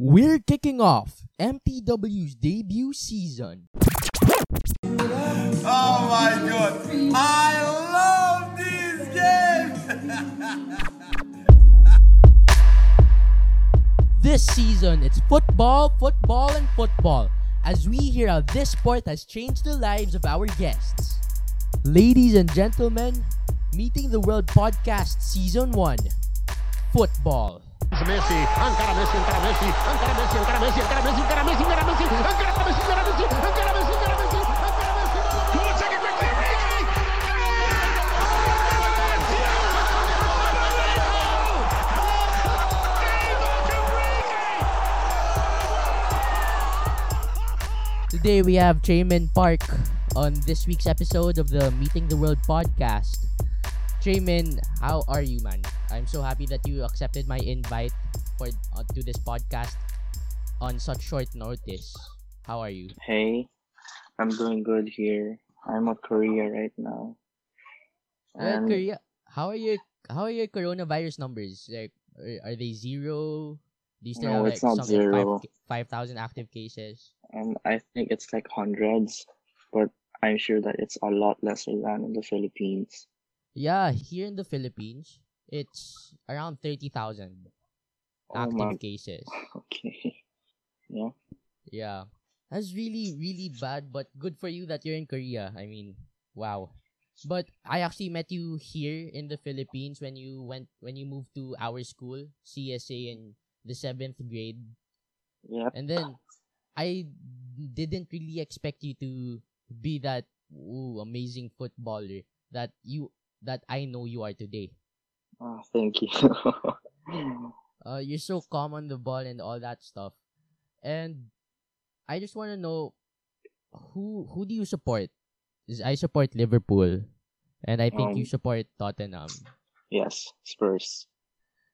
We're kicking off MTW's debut season. Oh my god. I love this game. This season, it's football, football, and football as we hear how this sport has changed the lives of our guests. Ladies and gentlemen, Meeting the World Podcast Season 1 Football. Messi, Messi, Messi, Messi, Messi, Messi, Messi, Messi, Messi, Messi, Messi, Messi! Today we have Chae Min Park on this week's episode of the Meeting the World podcast. Chae Min, how are you, man? I'm so happy that you accepted my invite for uh, to this podcast on such short notice. How are you? Hey, I'm doing good here. I'm at Korea right now. Uh, Korea, how are your how are your coronavirus numbers? Like, are, are they zero? Do you still No, have it's like not zero. five thousand active cases? um, I think it's like hundreds, but I'm sure that it's a lot lesser than in the Philippines. Yeah, here in the Philippines, it's around thirty thousand Oh active my, cases. okay. Yeah. Yeah. That's really, really bad, but good for you that you're in Korea. I mean, wow. But I actually met you here in the Philippines when you went when you moved to our school, CSA in the seventh grade. Yep. And then I didn't really expect you to be that ooh, amazing footballer that you that I know you are today. Oh, thank you. Uh, you're so calm on the ball and all that stuff. And I just want to know who who do you support? I support Liverpool, and I think you Um, support Tottenham. yes, Spurs.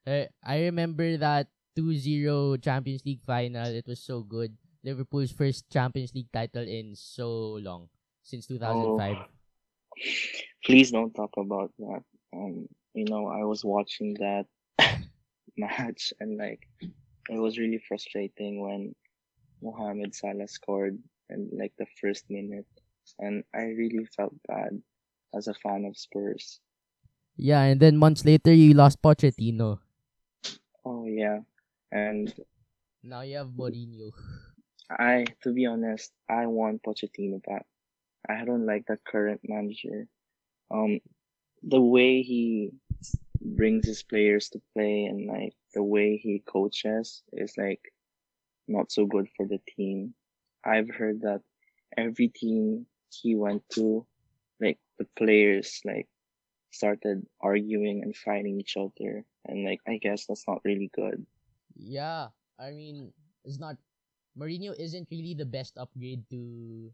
I I remember that 2-0 Champions League final. It was so good. Liverpool's first Champions League title in so long since 2005. Please don't talk about that. Um, you know, I was watching that match and like it was really frustrating when Mohamed Salah scored in like the first minute and I really felt bad as a fan of Spurs. Yeah, and then months later you lost Pochettino. Oh yeah. And Now you have Mourinho. I to be honest, I want Pochettino back. I don't like the current manager. Um the way he brings his players to play and like the way he coaches is like not so good for the team. I've heard that every team he went to, like the players like started arguing and fighting each other and like I guess that's not really good. Yeah, I mean, it's not. Mourinho isn't really the best upgrade to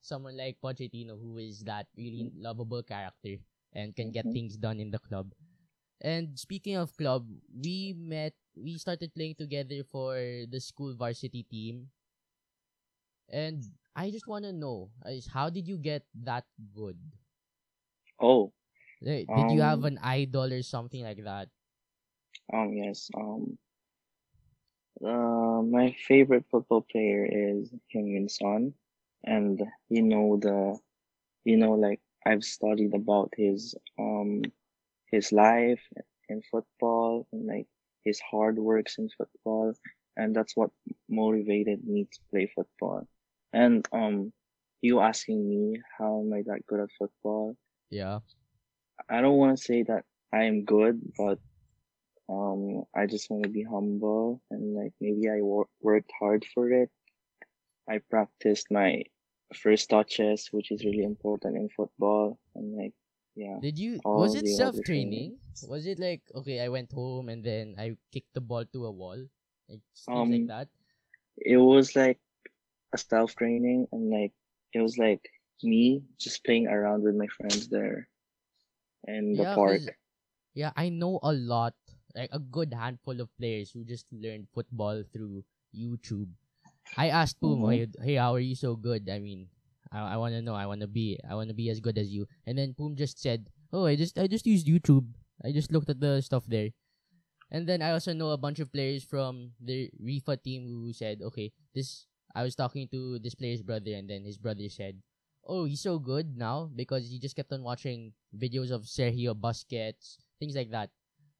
someone like Pochettino, who is that really lovable character and can get Mhm. things done in the club. And speaking of club, we met, we started playing together for the school varsity team. And I just want to know, is how did you get that good? Oh, did you have Um, an idol or something like that? Um, yes. Um, uh, my favorite football player is Heung-min Son, and you know the, you know, like I've studied about his um his life in football and like his hard works in football, and that's what motivated me to play football. And um, you asking me how am I that good at football? Yeah. I don't want to say that I am good, but um, I just want to be humble and like maybe I wor- worked hard for it. I practiced my first touches, which is really important in football, and like yeah, Did you was it self training? Was it like okay, I went home and then I kicked the ball to a wall? Like like Um, that? it was like a self training, and like it was like me just playing around with my friends there in the Yeah, park. Yeah, I know a lot, like a good handful of players who just learned football through YouTube. I asked Pum, Mhm. hey, hey, how are you so good? I mean, I, I want to know. I want to be. I want to be as good as you. And then Pum just said, "Oh, I just I just used YouTube. I just looked at the stuff there." And then I also know a bunch of players from the Rifa team who said, okay, this I was talking to this player's brother, and then his brother said, "Oh, he's so good now because he just kept on watching videos of Sergio Busquets, things like that."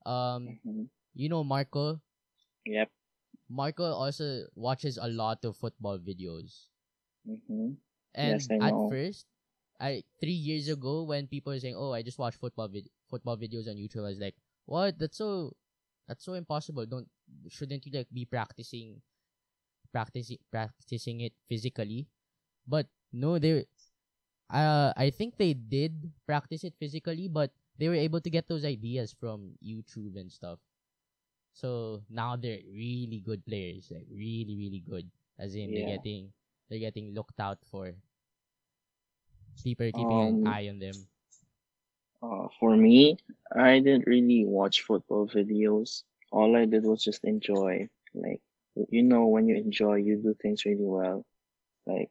Um, Mhm. you know Marco. Yep. Marco also watches a lot of football videos, hmm and Yes, at first, I three years ago when people were saying, "Oh, I just watch football vid- football videos on YouTube," I was like, "What? That's so that's so impossible. Don't shouldn't you like be practicing practicing practicing it physically?" But no, they uh I think they did practice it physically, but they were able to get those ideas from YouTube and stuff. So now they're really good players, like really, really good. As in they're getting they're getting looked out for. People keeping an Um, eye on them. Uh, for me, I didn't really watch football videos. All I did was just enjoy. Like, you know, when you enjoy, you do things really well. Like,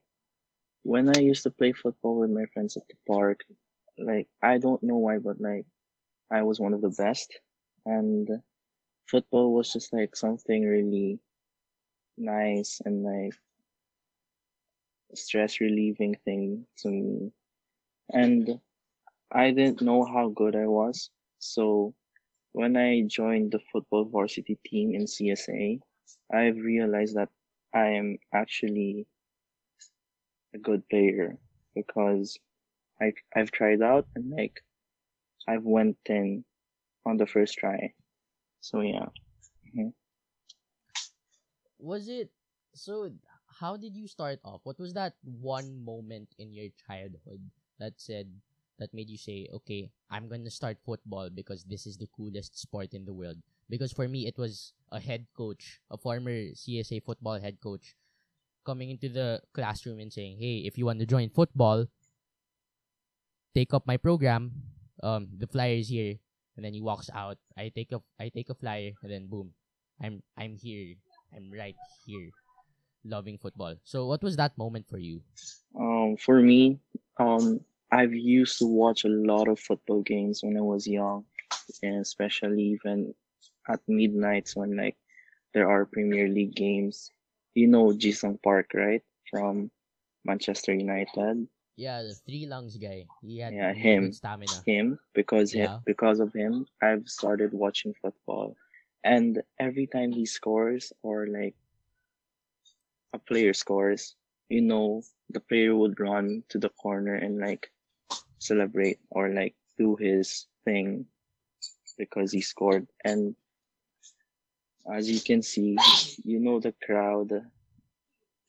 when I used to play football with my friends at the park, like, I don't know why, but like, I was one of the best. And football was just like something really nice and like stress relieving thing to me. And I didn't know how good I was. So when I joined the football varsity team in CSA, I've realized that I am actually a good player because I I've tried out and like I've went in on the first try. So yeah. Was it so? How did you start off? What was that one moment in your childhood that said that made you say, "Okay, I'm gonna start football because this is the coolest sport in the world"? Because for me, it was a head coach, a former CSA football head coach, coming into the classroom and saying, "Hey, if you want to join football, take up my program. Um, the flyers here." And then he walks out. I take a I take a flyer, and then boom, I'm I'm here. I'm right here, loving football. So, what was that moment for you? Um, for me, um, I've used to watch a lot of football games when I was young, and especially even at midnights when like there are Premier League games. You know Jisung Park, right? From Manchester United. Yeah, the three lungs guy. He had Yeah, him. stamina. Him because he, because of him, I've started watching football, and every time he scores or like a player scores, you know, the player would run to the corner and like celebrate or like do his thing because he scored. And as you can see, you know, the crowd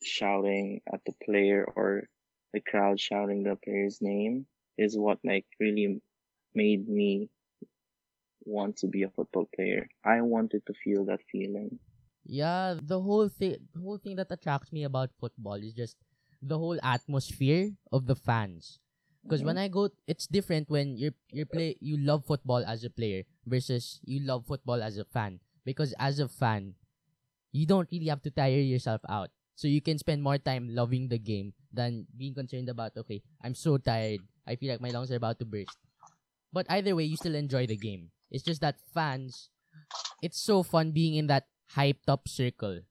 shouting at the player or the crowd shouting the player's name is what like really made me want to be a football player. I wanted to feel that feeling. Yeah, the whole thing, the whole thing that attracts me about football is just the whole atmosphere of the fans. Because when mm-hmm. I go, it's different when you're you play you love football as a player versus you love football as a fan. Because as a fan, you don't really have to tire yourself out. So you can spend more time loving the game than being concerned about okay, I'm so tired. I feel like my lungs are about to burst. But either way, you still enjoy the game. It's just that fans, it's so fun being in that hyped up circle.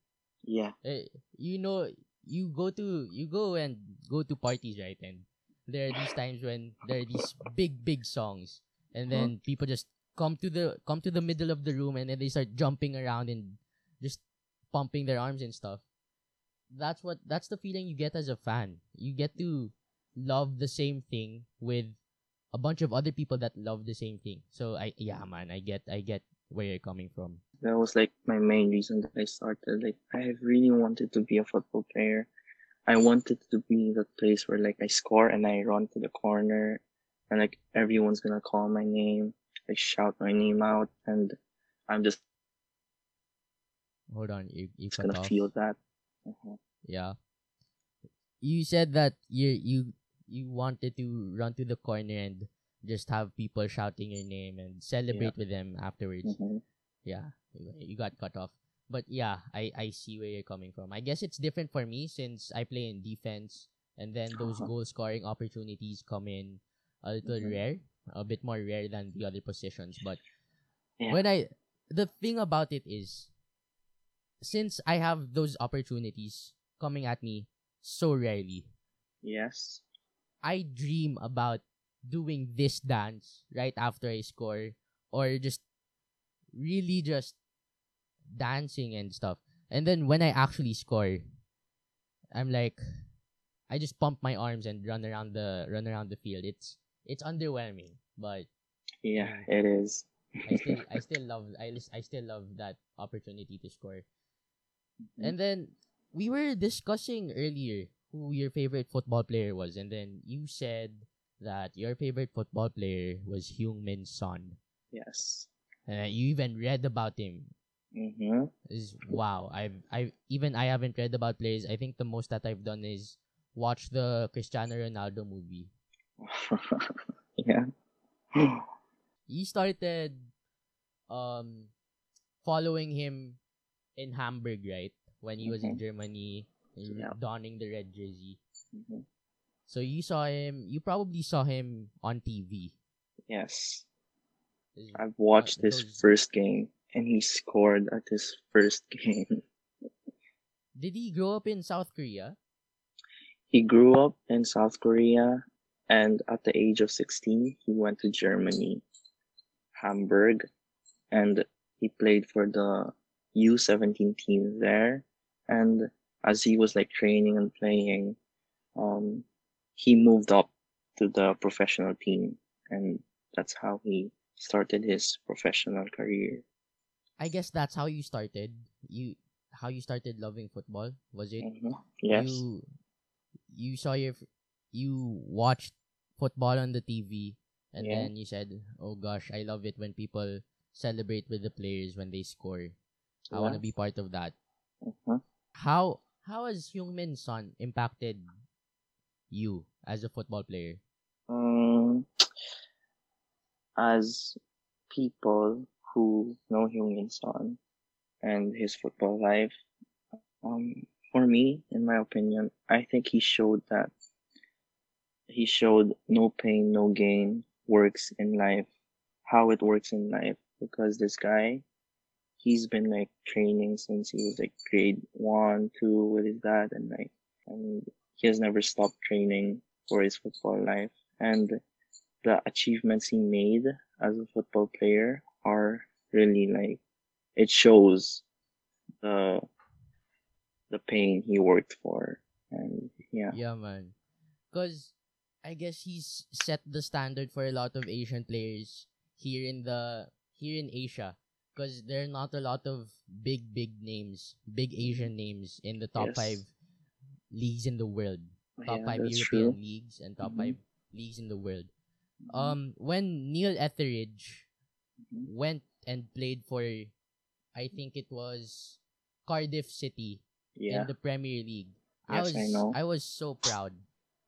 Yeah. Eh, you know, you go to you go and go to parties, right? And there are these times when there are these big, big songs, and then people just come to the come to the middle of the room, and then they start jumping around and just pumping their arms and stuff. That's what that's the feeling you get as a fan. You get to love the same thing with a bunch of other people that love the same thing. So I yeah man, I get I get where you're coming from. That was like my main reason that I started. Like I really wanted to be a football player. I wanted to be the place where like I score and I run to the corner and like everyone's gonna call my name, like shout my name out and I'm just Hold on, you you cut gonna off. feel that. Uh-huh. Yeah. You said that you you you wanted to run to the corner and just have people shouting your name and celebrate with them afterwards. Mhm. Yeah, you got cut off. But yeah, I I see where you're coming from. I guess it's different for me since I play in defense and then those Uh-huh. goal scoring opportunities come in a little Mhm. rare, a bit more rare than the other positions, but Yeah. when I the thing about it is, since I have those opportunities coming at me so rarely, Yes. I dream about doing this dance right after I score or just really just dancing and stuff. And then when I actually score, I'm like I just pump my arms and run around the run around the field. It's it's underwhelming, but Yeah, it is. I still I still love I I still love that opportunity to score. And then we were discussing earlier who your favorite football player was, and then you said that your favorite football player was Heung-Min Son. yes. And you even read about him. Mm-hmm. Is wow. I've I even I haven't read about players. I think the most that I've done is watch the Cristiano Ronaldo movie. yeah. You started um following him in Hamburg, right? When he was in Germany, in- Yeah. donning the red jersey. Mhm. So you saw him. You probably saw him on TV. Yes. I've watched Uh, his those- first game and he scored at his first game. Did he grow up in South Korea? He grew up in South Korea and at the age of 16, he went to Germany, Hamburg, and he played for the U17 team there. And as he was like training and playing, um, he moved up to the professional team and that's how he started his professional career. I guess that's how you started. You how you started loving football was it? Mhm. Yes. You you saw your you watched football on the TV and Yeah. then you said, "Oh gosh, I love it when people celebrate with the players when they score. I want to be part of that." Mhm. How how has Heung-Min Son impacted you as a football player? Um, as people who know Heung-Min Son and his football life, um, for me, in my opinion, I think he showed that he showed no pain, no gain works in life, how it works in life. Because this guy, he's been like training since he was like grade one, two with his dad, and like, and he has never stopped training for his football life. And the achievements he made as a football player are really like it shows the the pain he worked for and yeah Yeah, man. Cause I guess he's set the standard for a lot of Asian players here in the here in Asia. Cause there are not a lot of big big names, big Asian names in the top Yes. five leagues in the world. Top yeah, five European true leagues and top Mhm. five leagues in the world. Um, when Neil Etheridge Mhm. went and played for, I think it was Cardiff City yeah in the Premier League. I was I know. was so proud.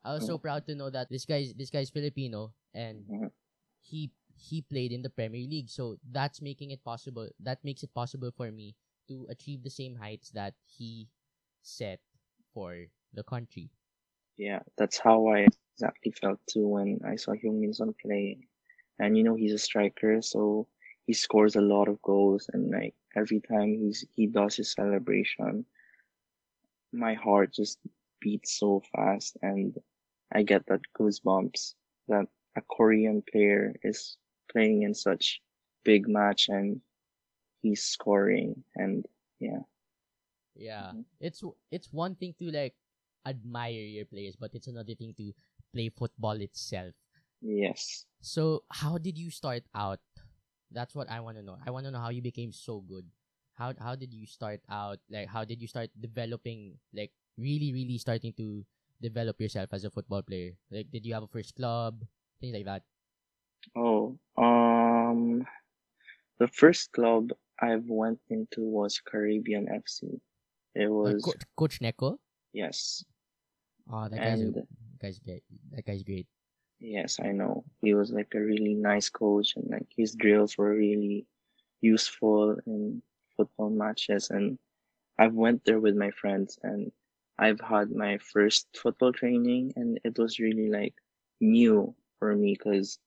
I was so proud to know that this guy's this guy's Filipino and he he played in the Premier League. So that's making it possible. That makes it possible for me to achieve the same heights that he set for the country. yeah that's how I exactly felt too when I saw Heung-Min Son playing and you know he's a striker so he scores a lot of goals and like every time he's he does his celebration my heart just beats so fast and I get that goosebumps that a Korean player is playing in such big match and he's scoring and yeah Yeah. Mhm. It's it's one thing to like admire your players, but it's another thing to play football itself. yes So, how did you start out? That's what I want to know. I want to know how you became so good. How how did you start out? Like how did you start developing like really really starting to develop yourself as a football player? Like did you have a first club? Things like that. Oh um the first club I've went into was Caribbean FC it Uh, was Co- Coach Neko? yes Oh, that guy's and guy's great. That guy's great. Yes, I know. He was like a really nice coach and like his drills were really useful in football matches and I've went there with my friends and I've had my first football training and it was really like new for me because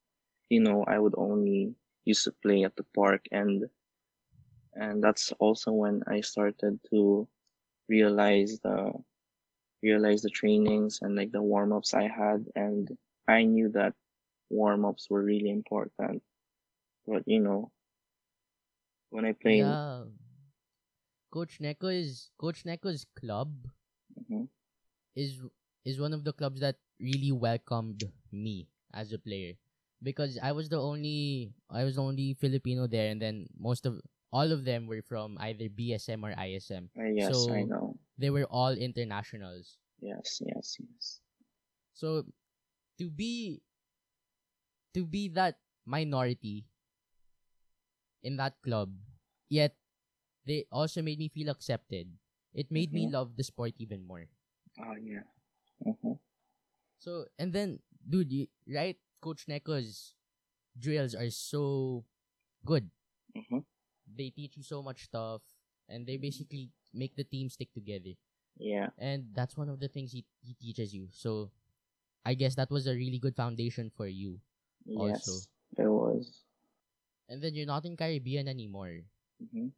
you know I would only used to play at the park and and that's also when I started to realize the realize the trainings and like the warm ups I had, and I knew that warm ups were really important. But you know, when I played, Yeah. Coach Neko is Coach Neko's club Mhm. is is one of the clubs that really welcomed me as a player because I was the only I was the only Filipino there and then most of all of them were from either BSM or ISM. uh, yes, I know. They were all internationals. Yes, yes, yes. So to be to be that minority in that club, yet they also made me feel accepted. It made me Mhm. love the sport even more. Oh yeah. hmm So and then, dude, you, right? Coach Neko's drills are so good. hmm They teach you so much stuff, and they basically make the team stick together. Yeah. And that's one of the things he, he teaches you. So, I guess that was a really good foundation for you. Yes, Also. there was. And then you're not in Caribbean anymore. hmm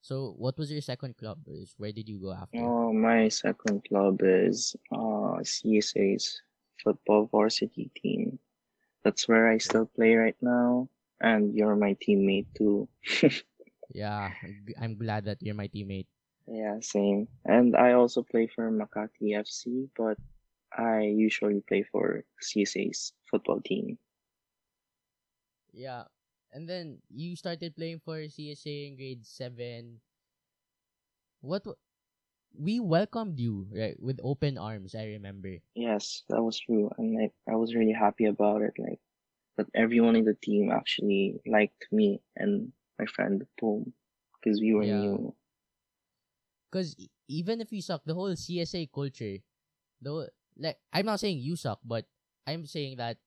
So, what was your second club? Is where did you go after? Oh, my second club is uh CSA's football varsity team. That's where I still play right now, and you're my teammate too. Yeah, I'm glad that you're my teammate. Yeah, same. And I also play for Makati FC, but I usually play for CSA's football team. Yeah. And then you started playing for CSA in grade 7. What we welcomed you, right, with open arms, I remember. Yes, that was true, and like I was really happy about it. Like that everyone in the team actually liked me and my friend Boom, because we were Yeah. new. Cuz even if you suck, the whole CSA culture, though like I'm not saying you suck, but I'm saying that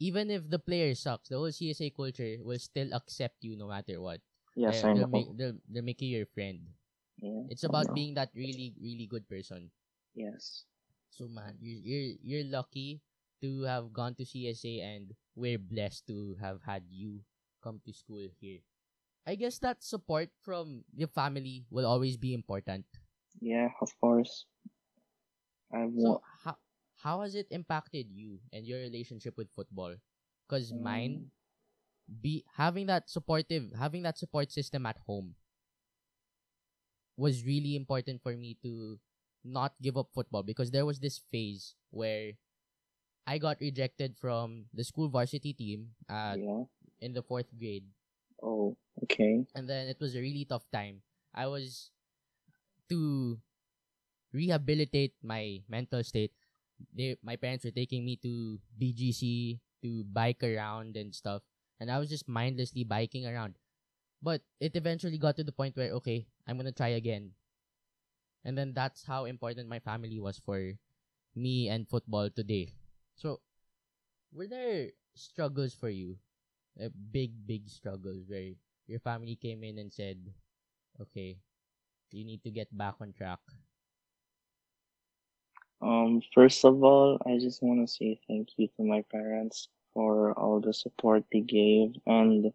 even if the player sucks, the whole CSA culture will still accept you no matter what. Yes, I know. Make, they'll, they'll make you your friend. Yeah, It's about being that really, really good person. Yes. So man, you you're you're lucky to have gone to CSA and we're blessed to have had you come to school here. I guess that support from your family will always be important. Yeah, of course. I So how how has it impacted you and your relationship with football? Cause mine mm. be having that supportive having that support system at home was really important for me to not give up football because there was this phase where I got rejected from the school varsity team at, yeah. in the fourth grade Oh, okay. and then it was a really tough time. I was to rehabilitate my mental state. They, my parents were taking me to BGC to bike around and stuff, and I was just mindlessly biking around. But it eventually got to the point where okay, I'm gonna try again, and then that's how important my family was for me and football today. So, were there struggles for you? Uh, big, big struggles where your family came in and said, okay, you need to get back on track. Um, first of all, I just want to say thank you to my parents for all the support they gave. And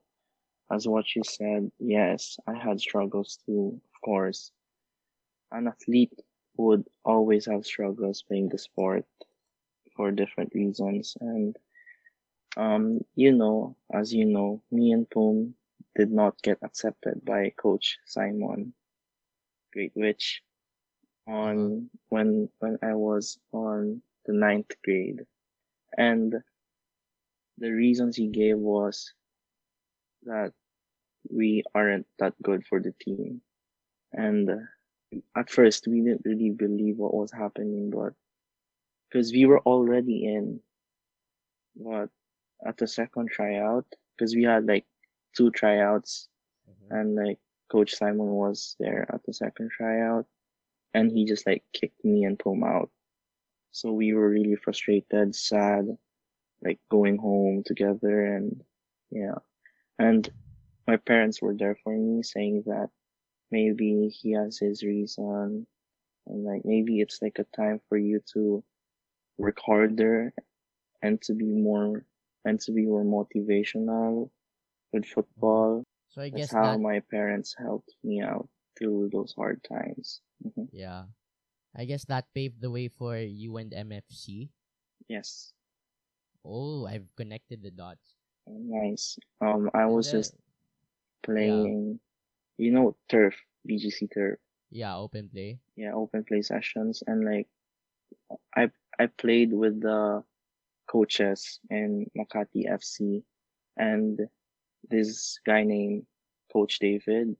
as what you said, yes, I had struggles too, of course. An athlete would always have struggles playing the sport for different reasons. And, um, you know, as you know, me and Poon did not get accepted by Coach Simon Great Witch on when when I was on the ninth grade. And the reasons he gave was that we aren't that good for the team. And uh, at first we didn't really believe what was happening, but because we were already in, but at the second tryout, because we had like two tryouts and like Coach Simon was there at the second tryout, and he just like kicked me and Pum out. So we were really frustrated, sad, like going home together, and yeah. And my parents were there for me, saying that maybe he has his reason, and like maybe it's like a time for you to work harder and to be more and to be more motivational with football. So I That's guess how that my parents helped me out through those hard times. hmm yeah. I guess that paved the way for you and MFC. Yes, Oh, I've connected the dots. nice. Um, I was just playing, you know, turf, BGC turf. yeah, open play. Yeah, open play sessions, and like I I played with the coaches in Makati FC, and this guy named Coach David.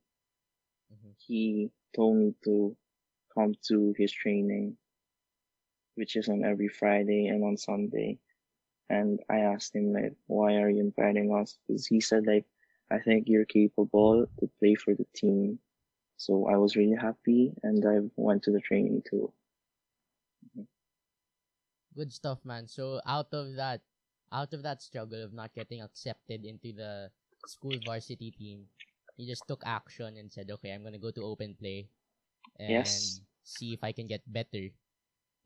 Mhm. He told me to come to his training, which is on every Friday and on Sunday. And I asked him like, why are you inviting us? Because he said like, I think you're capable to play for the team. So I was really happy, and I went to the training too. Good stuff, man. So out of that, out of that struggle of not getting accepted into the school varsity team, he just took action and said, "Okay, I'm gonna go to open play and Yes. see if I can get better."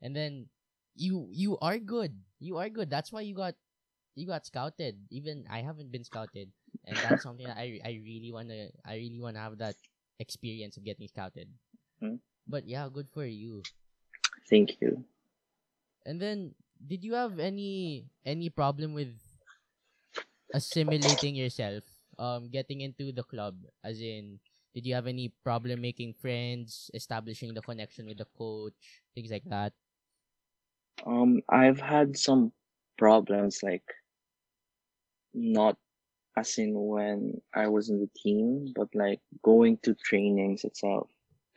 And then you you are good. You are good. That's why you got you got scouted. Even I haven't been scouted, and that's something that I I really wanna I really wanna have that experience of getting scouted. Mhm. But yeah, good for you. Thank you. And then, did you have any any problem with assimilating yourself, um, getting into the club? As in, did you have any problem making friends, establishing the connection with the coach, things like that? Um, I've had some problems, like not as in when I was in the team, but like going to trainings itself.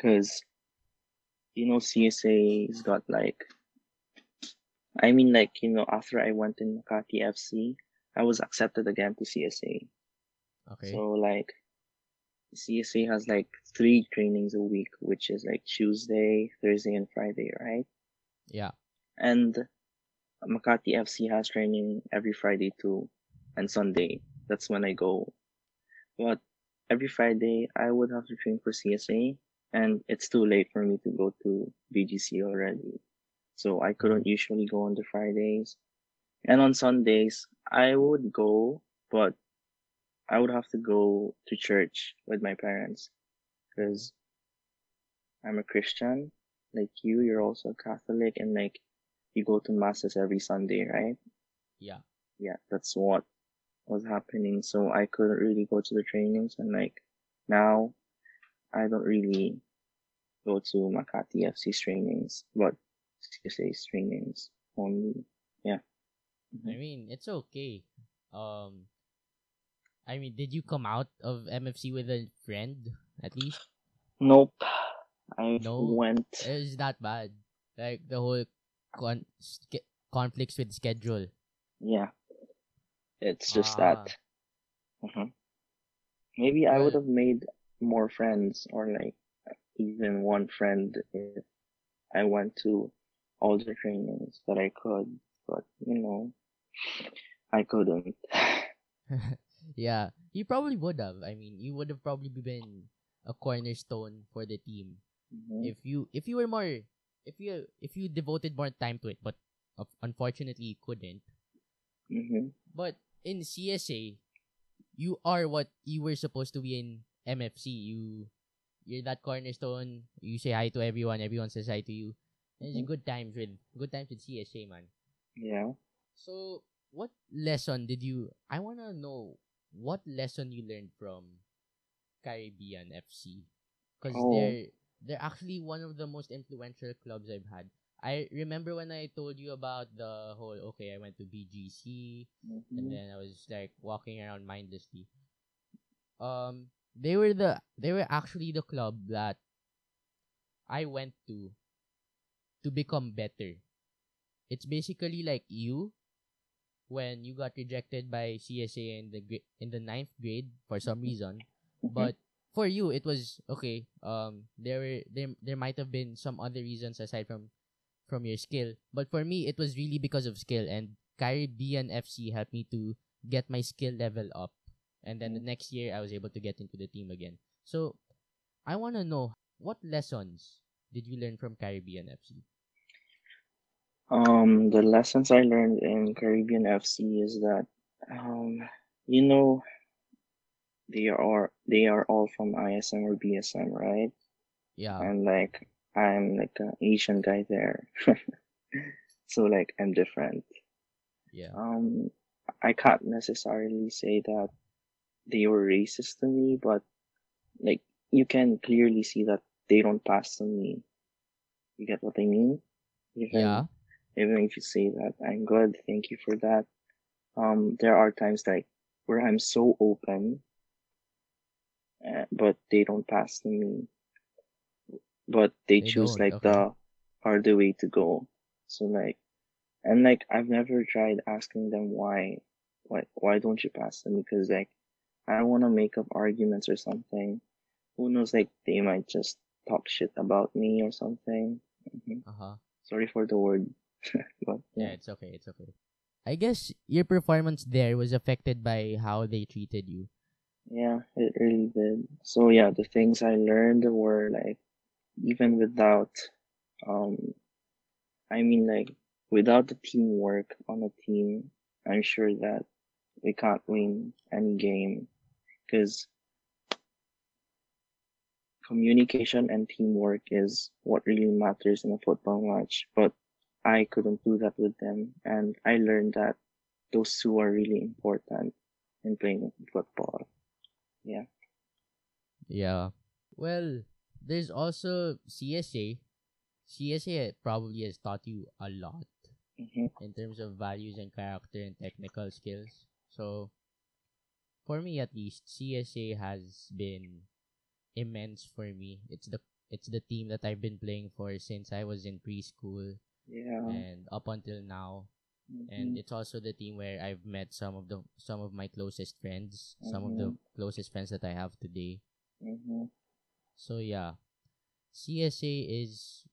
Cause, you know, CSA's got like, I mean, like, you know, after I went in Makati FC, I was accepted again to CSA. Okay. So like, CSA has like three trainings a week, which is like Tuesday, Thursday, and Friday, right? yeah. And Makati FC has training every Friday too, and Sunday. That's when I go. But every Friday, I would have to train for CSA, and it's too late for me to go to BGC already. So I couldn't mm-hmm. usually go on the Fridays. And on Sundays, I would go, but I would have to go to church with my parents because I'm a Christian. Like you, you're also a Catholic, and like you go to masses every Sunday, right? Yeah. Yeah, that's what was happening. So I couldn't really go to the trainings, and like now, I don't really go to Makati FC's trainings, but CSA's trainings only. Yeah. I mean, it's okay. Um, I mean, did you come out of MFC with a friend at least? Nope. I No. went. It's that bad? Like the whole con- ske- conflicts with schedule. Yeah. It's just Ah. that. Mhm. Maybe I would have made more friends or like even one friend if I went to all the trainings that I could, but you know, I couldn't. yeah, you probably would have. I mean, you would have probably been a cornerstone for the team Mhm. if you if you were more if you if you devoted more time to it. But unfortunately, you couldn't. Mhm. But in CSA, you are what you were supposed to be in MFC. You you're that cornerstone. You say hi to everyone. Everyone says hi to you. And it's Mhm. good times with good times with CSA, man. Yeah. So, what lesson did you? I wanna know what lesson you learned from Caribbean FC, because Oh. they're they're actually one of the most influential clubs I've had. I remember when I told you about the whole okay, I went to BGC and Mhm. then I was like walking around mindlessly. Um, they were the they were actually the club that I went to to become better. It's basically like you when you got rejected by CSA in the gra- in the ninth grade for some reason, Mhm. but for you it was okay. Um, there were there there might have been some other reasons aside from from your skill, but for me it was really because of skill and Caribbean FC helped me to get my skill level up, and then the next year I was able to get into the team again. So, I want to know what lessons did you learn from Caribbean FC? Um, the lessons I learned in Caribbean FC is that, um, you know, they are they are all from ISM or BSM, right? Yeah. And like I'm like an Asian guy there, so like I'm different. Yeah. Um, I can't necessarily say that they were racist to me, but like you can clearly see that they don't pass to me. You get what I mean? Even, Yeah. Even if you say that I'm good, thank you for that. Um, there are times like where I'm so open, uh, but they don't pass to me. But they, They choose like okay. the harder way to go. So like, and like I've never tried asking them why, why, why don't you pass them? Because like I don't want to make up arguments or something. Who knows? Like they might just talk shit about me or something. hmm Uh huh. Sorry for the word, but Yeah, yeah. it's okay. It's okay. I guess your performance there was affected by how they treated you. Yeah, it really did. So yeah, the things I learned were like even without um I mean like without the teamwork on a team, I'm sure that we can't win any game because communication and teamwork is what really matters in a football match. But I couldn't do that with them and I learned that those two are really important in playing football. Yeah. Yeah. Well, there's also CSA. CSA probably has taught you a lot hmm in terms of values and character and technical skills. So, for me at least, CSA has been immense for me. It's the it's the team that I've been playing for since I was in preschool Yeah. and up until now. and it's also the team where I've met some of the some of my closest friends, some of the closest friends that I have today. hmm So yeah, CSA is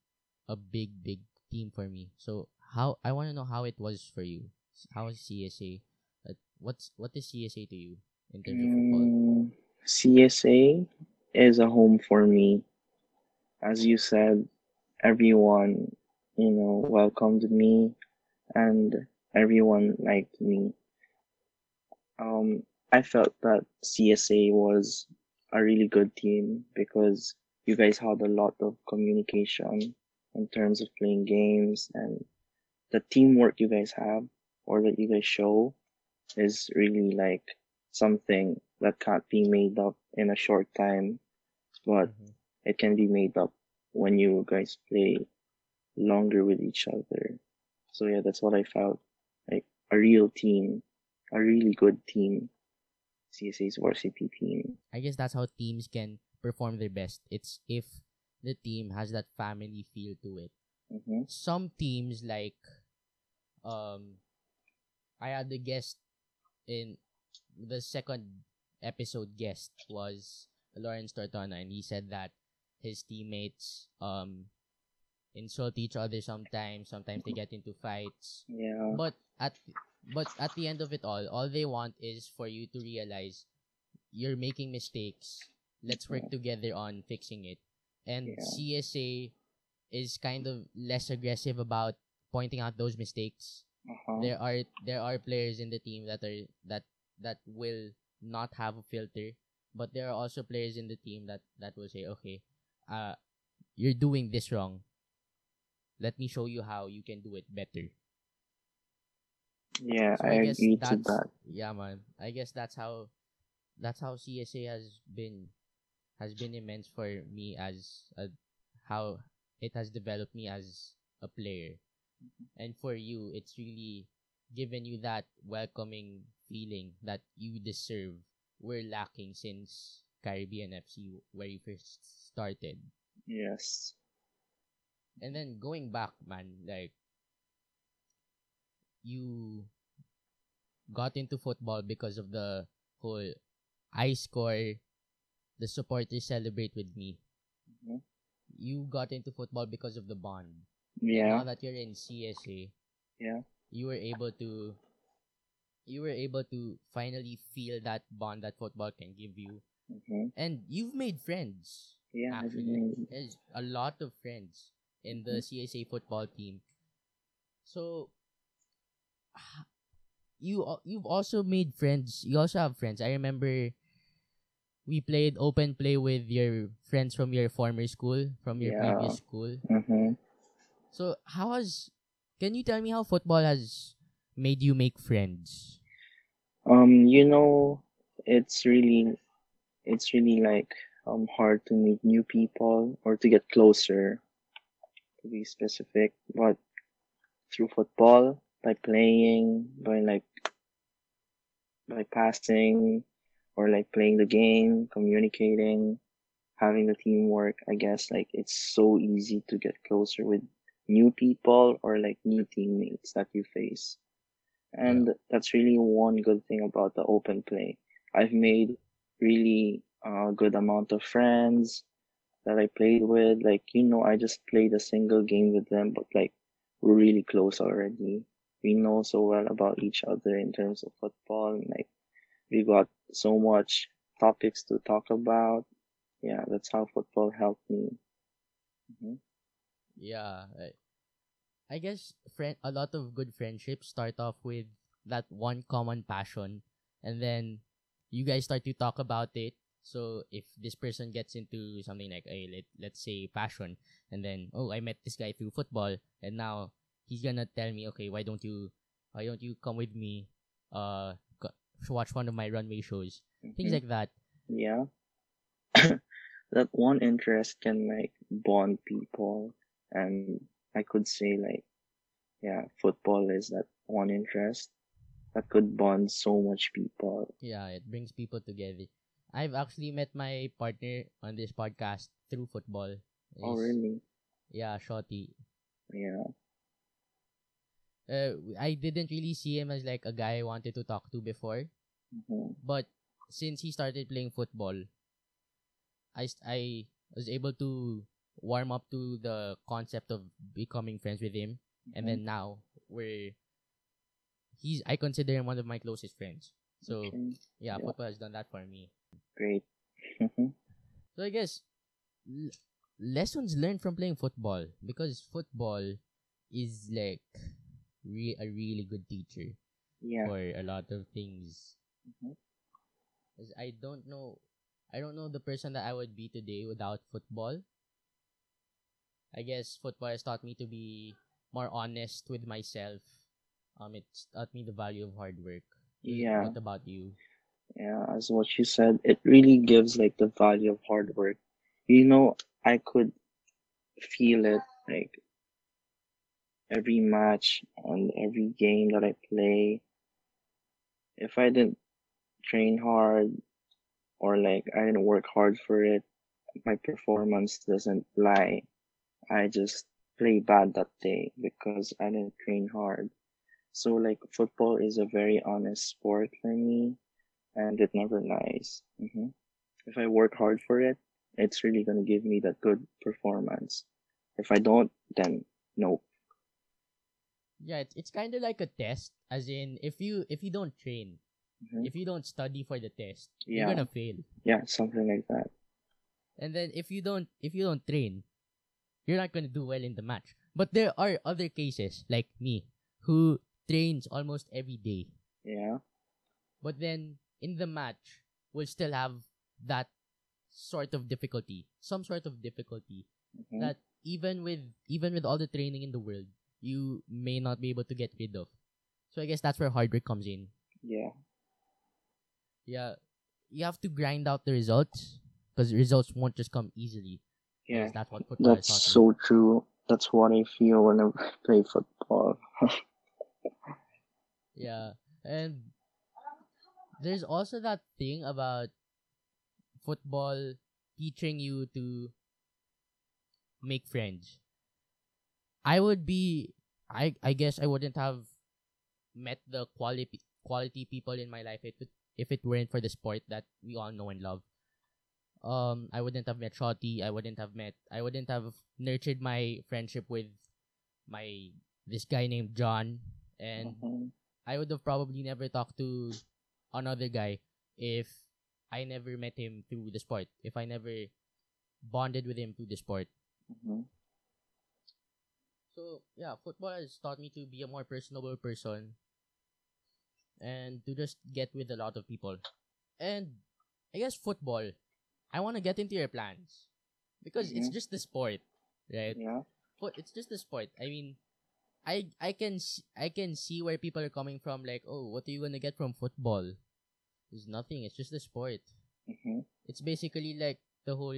a big big team for me. So how I want to know how it was for you. How is CSA? Uh, what's what is CSA to you in terms of football? Mm, CSA is a home for me. As you said, everyone, you know, welcomed me and everyone liked me. Um, I felt that CSA was a really good team because you guys had a lot of communication in terms of playing games and the teamwork you guys have or that you guys show is really like something that can't be made up in a short time, but Mhm. it can be made up when you guys play longer with each other. So yeah, that's what I felt. Like a real team, a really good team. CSA's varsity team. I guess that's how teams can perform their best. It's if the team has that family feel to it. hmm some teams like um I had the guest in the second episode guest was Lawrence Tortona and he said that his teammates um insult each other sometimes, sometimes they get into fights. Yeah. But at but at the end of it all, all they want is for you to realize you're making mistakes. Let's work together on fixing it. And Yeah. CSA is kind of less aggressive about pointing out those mistakes. Uh-huh. There are there are players in the team that are that that will not have a filter, but there are also players in the team that that will say, "Okay, uh you're doing this wrong. Let me show you how you can do it better." Yeah, So I, I agree to that. yeah, man. I guess that's how that's how CSA has been has been immense for me as a, how it has developed me as a player. And for you, it's really given you that welcoming feeling that you deserve. We're lacking since Caribbean FC where you first started. Yes. And then going back, man, like you got into football because of the whole I score, the supporters celebrate with me. Mhm. You got into football because of the bond. Yeah. Now that you're in CSA, Yeah. you were able to you were able to finally feel that bond that football can give you. hmm And you've made friends. Yeah. Actually. There's a lot of friends in the CSA football team. So you you've also made friends. You also have friends. I remember we played open play with your friends from your former school, from your Yeah. previous school. Mm-hmm. So how has can you tell me how football has made you make friends? Um, you know, it's really, it's really like um hard to meet new people or to get closer, to be specific. But through football, by playing, by like, by passing, or like playing the game, communicating, having the teamwork, I guess like it's so easy to get closer with new people or like new teammates that you face. And that's really one good thing about the open play. I've made really uh, good amount of friends that I played with. Like, you know, I just played a single game with them, but like we're really close already. We know so well about each other in terms of football. Like we got so much topics to talk about. Yeah, that's how football helped me. hmm Yeah, I, I guess friend a lot of good friendships start off with that one common passion, and then you guys start to talk about it. So if this person gets into something like a let let's say passion, and then oh I met this guy through football, and now he's gonna tell me okay why don't you why don't you come with me, uh watch one of my runway shows, things Mhm. like that. Yeah. that one interest can like bond people and I could say like yeah, football is that one interest that could bond so much people. Yeah, it brings people together. I've actually met my partner on this podcast through football. Oh He's- really? Yeah, Shotty. Yeah. Uh, I didn't really see him as like a guy I wanted to talk to before, hmm but since he started playing football, I st- I was able to warm up to the concept of becoming friends with him, and then now we're he's I consider him one of my closest friends. So Okay, yeah, Yeah. football has done that for me. great. Mhm. So I guess l- lessons learned from playing football because football is like re- a really good teacher yeah. for a lot of things. Mhm. 'Cause I don't know, I don't know the person that I would be today without football. I guess football has taught me to be more honest with myself. Um, it's taught me the value of hard work. Yeah. What about you? Yeah, as what you said, it really gives like the value of hard work. You know, I could feel it like every match and every game that I play. If I didn't train hard or like I didn't work hard for it, my performance doesn't lie. I just play bad that day because I didn't train hard. So like football is a very honest sport for me and it never lies. hmm If I work hard for it, it's really gonna give me that good performance. If I don't, then no. Yeah, it's, it's kind of like a test, as in if you if you don't train, Mhm. if you don't study for the test, you're gonna fail. yeah, something like that. And then if you don't if you don't train, you're not gonna do well in the match. But there are other cases like me who trains almost every day, Yeah, but then in the match we'll still have that sort of difficulty, some sort of difficulty mhm. that even with even with all the training in the world, you may not be able to get rid of. So I guess that's where hard work comes in. yeah, Yeah, you have to grind out the results because results won't just come easily. yeah. That's what football That's is taught me. so true. That's what I feel when I play football. Yeah, and there's also that thing about football teaching you to make friends. I would be I I guess I wouldn't have met the quality quality people in my life if it, if it weren't for the sport that we all know and love. Um I wouldn't have met Shotty, I wouldn't have met I wouldn't have nurtured my friendship with my this guy named John and Mhm. I would have probably never talked to another guy if I never met him through the sport. If I never bonded with him through the sport. Mhm. So yeah, football has taught me to be a more personable person and to just get with a lot of people. And I guess football I want to get into your plans because it's Mhm. just the sport, right? Yeah. But it's just the sport. I mean, I I can I can see where people are coming from. Like, oh, what are you gonna get from football? There's nothing. It's just the sport. hmm It's basically like the whole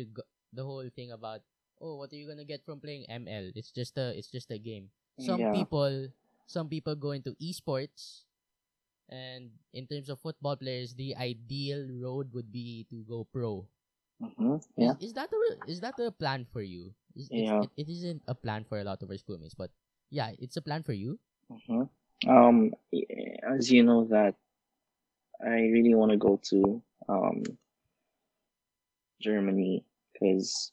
the whole thing about oh, what are you gonna get from playing ML? It's just a it's just a game. Some Yeah. people some people go into esports, and in terms of football players, the ideal road would be to go pro. hmm Yeah. Is, is that a is that a plan for you? Is, Yeah. it, it isn't a plan for a lot of our schoolmates, but yeah, it's a plan for you. hmm Um, as you know that I really want to go to um Germany because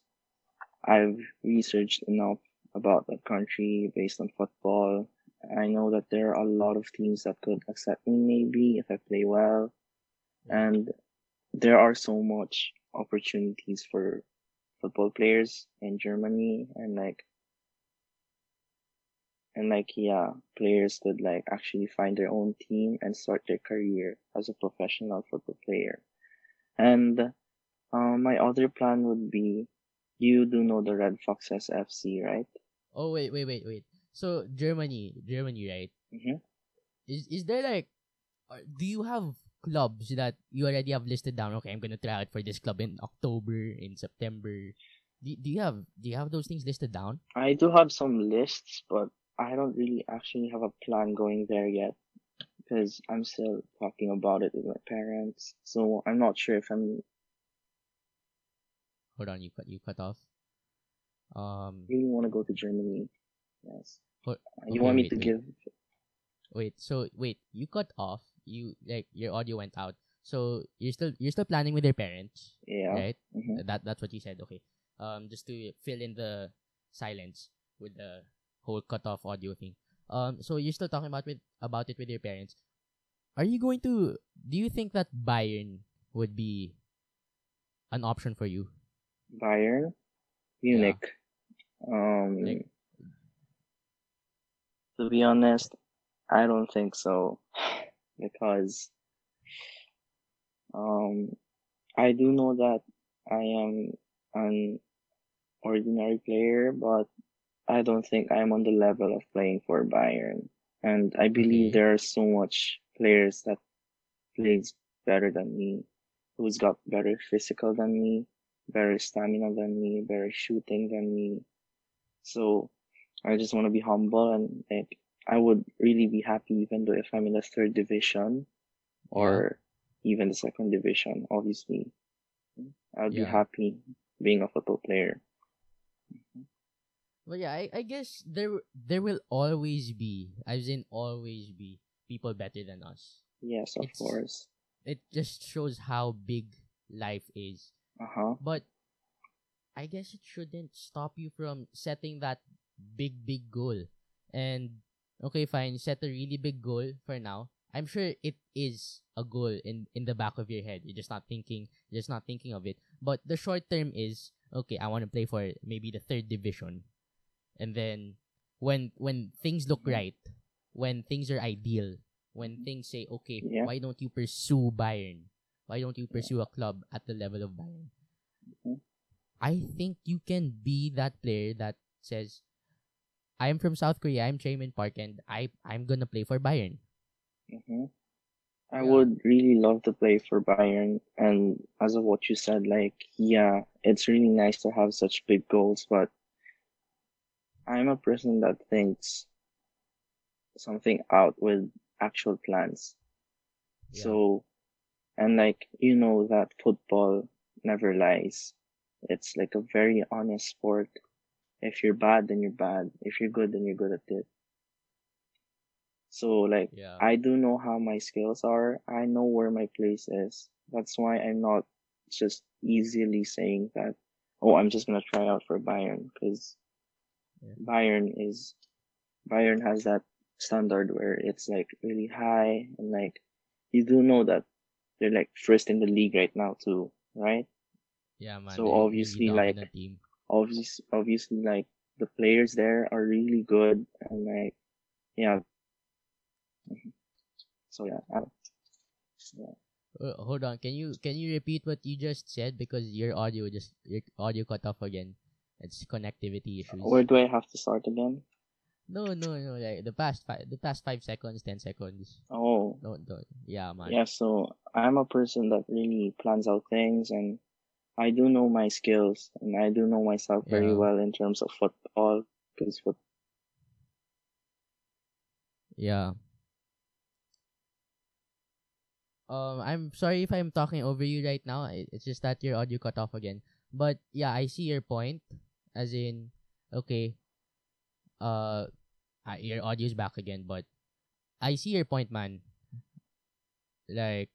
I've researched enough about that country based on football. I know that there are a lot of teams that could accept me maybe if I play well, and there are so much opportunities for football players in Germany and like and like yeah players could like actually find their own team and start their career as a professional football player and um, my other plan would be you do know the red foxes fc right Oh wait, wait, wait, wait. So Germany, Germany, right? mm-hmm. Is is there like, uh, do you have clubs that you already have listed down? Okay, I'm gonna try out for this club in October, in September. Do, do you have do you have those things listed down? i do have some lists but i don't really actually have a plan going there yet because i'm still talking about it with my parents so i'm not sure if i'm Hold on, you cut you cut off. Um, really want to go to germany yes What- you okay, want me wait, to wait. give wait. So wait, you cut off. You like your audio went out. So you're still you're still planning with your parents, yeah right? mhm. That that's what you said. Okay. Um, just to fill in the silence with the whole cut off audio thing. Um, so you're still talking about with about it with your parents. Are you going to? Do you think that Bayern would be an option for you? Bayern, Munich. Um, Like- to be honest, I don't think so because um, I do know that I am an ordinary player, but I don't think I'm on the level of playing for Bayern. And I believe there are so much players that plays better than me, who's got better physical than me, better stamina than me, better shooting than me. So I just want to be humble and like I would really be happy even though if I'm in the third division or even the second division, obviously. I'd be happy being a football player. Mm-hmm. Well, yeah, I, I guess there there will always be, as in always be, people better than us. Yes, of It's- course. It just shows how big life is. Uh huh. But I guess it shouldn't stop you from setting that big, big goal. And okay, fine, set a really big goal for now. I'm sure it is a goal in in the back of your head. You're just not thinking, you're just not thinking of it. But the short term is okay. I want to play for maybe the third division, and then when when things look Mhm. right, when things are ideal, when things say okay, Yeah. why don't you pursue Bayern? Why don't you pursue a club at the level of Bayern? I think you can be that player that says, I'm from South Korea, I'm Chae Min Park, and I, I'm gonna play for Bayern. hmm I Yeah. would really love to play for Bayern. And as of what you said, like, yeah, it's really nice to have such big goals, but I'm a person that thinks something out with actual plans. Yeah. So, and like, you know that football never lies. It's like a very honest sport. If you're bad, then you're bad. If you're good, then you're good at it. So like, Yeah. I do know how my skills are. I know where my place is. That's why I'm not just easily saying that, oh, I'm just gonna try out for Bayern because Yeah. Bayern is, Bayern has that standard where it's like really high and like, you do know that they're like first in the league right now too, right? yeah, man. so they're really obviously, like. Obviously, obviously like the players there are really good and like, yeah. So yeah, I, yeah. Uh, hold on. Can you can you repeat what you just said because your audio just your audio cut off again. It's connectivity issues. Where do I have to start again? No, no, no. Like the past five, the past five seconds, ten seconds. Oh, No, no. Yeah, man. yeah. So I'm a person that really plans out things, and I do know my skills, and I do know myself very Yeah. well in terms of football. Because foot, Yeah. Um, I'm sorry if I'm talking over you right now. It's just that your audio cut off again. But yeah, I see your point. As in, okay, uh, your audio is back again. But I see your point, man. Like,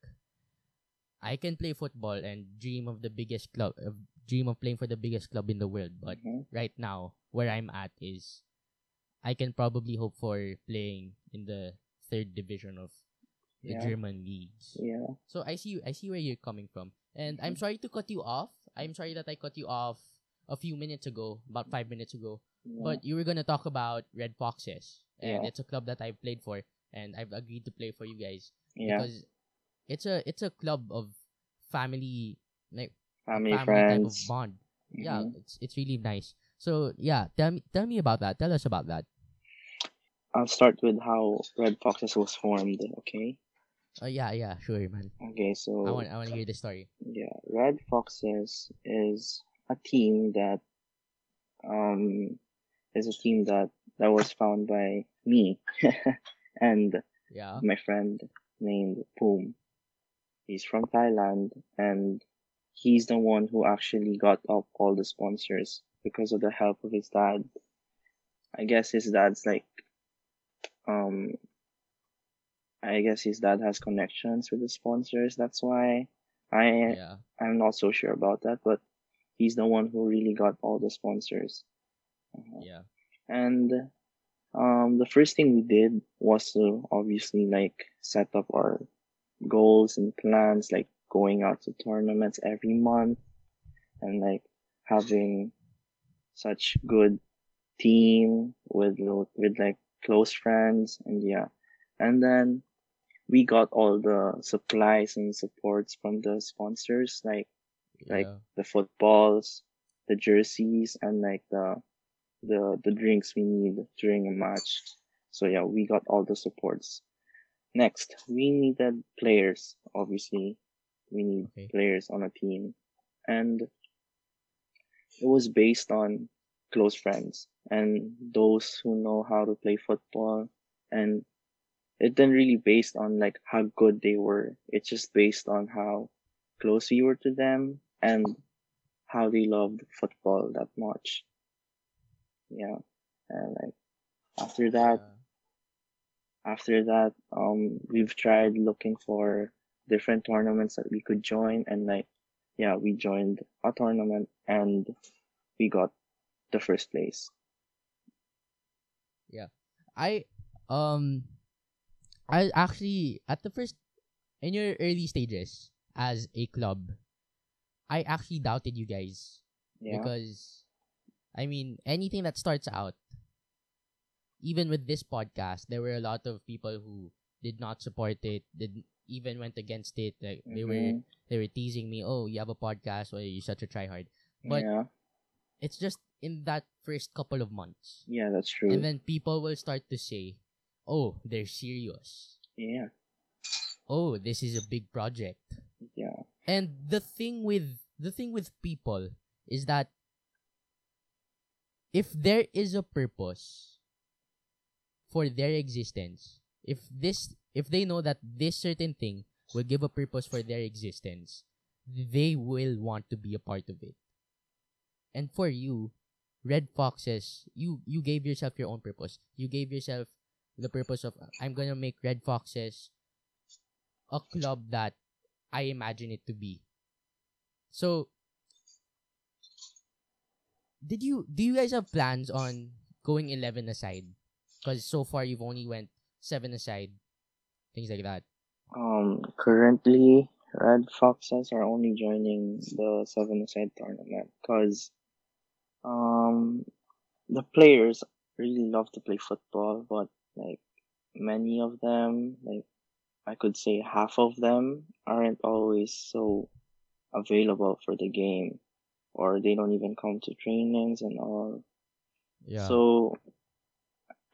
I can play football and dream of the biggest club, uh, dream of playing for the biggest club in the world. But Mhm. right now, where I'm at is, I can probably hope for playing in the third division of the Yeah. German leagues. yeah, So I see I see where you're coming from. And I'm Mm-hmm. sorry to cut you off. I'm sorry that I cut you off a few minutes ago, about 5 minutes ago. Yeah, But you were going to talk about Red Foxes. And Yeah. it's a club that I've played for and I've agreed to play for you guys yeah. because it's a it's a club of family like Family, family type of friends. bond. Yeah, Mhm. it's it's really nice. So, yeah, tell me tell me about that. Tell us about that. I'll start with how Red Foxes was formed. Okay. Uh, yeah, yeah, sure, man. Okay. So I want I want to hear the story. Yeah, Red Foxes is a team that um is a team that that was found by me and Yeah. my friend named Poom. He's from Thailand and he's the one who actually got up all the sponsors because of the help of his dad. I guess his dad's like um I guess his dad has connections with the sponsors, that's why I Yeah. I'm not so sure about that, but he's the one who really got all the sponsors. Uh, Yeah. And um, the first thing we did was to obviously like set up our goals and plans, like going out to tournaments every month and like having such good team with with like close friends and yeah. And then we got all the supplies and supports from the sponsors, like Like- the footballs, the jerseys, and like the the the drinks we need during a match. So yeah, we got all the supports. Next, we needed players. Obviously, we need Okay. players on a team, and it was based on close friends and those who know how to play football, and it didn't really based on like how good they were. It's just based on how close we were to them and how they loved football that much. Yeah. And like after that, Yeah. after that, um, we've tried looking for different tournaments that we could join and like, yeah, we joined a tournament and we got the first place. Yeah, I um I actually at the first in your early stages as a club, I actually doubted you guys Yeah. because I mean anything that starts out even with this podcast there were a lot of people who did not support it didn't even went against it like they were Mhm. they were teasing me oh you have a podcast or you're such a tryhard but- yeah. it's just in that first couple of months Yeah, that's true. and then people will start to say oh they're serious yeah. oh this is a big project Yeah. and the thing with the thing with people is that if there is a purpose for their existence if this if they know that this certain thing will give a purpose for their existence they will want to be a part of it. And for you red foxes you you gave yourself your own purpose. You gave yourself the purpose of i'm gonna make red foxes a club that i imagine it to be. So did you do you guys have plans on going 11 aside? Because so far you've only went 7 aside things like that. Um, currently, Red Foxes are only joining the seven-a-side tournament because, um, the players really love to play football, but like many of them, like I could say half of them aren't always so available for the game, or they don't even come to trainings and all. Yeah. So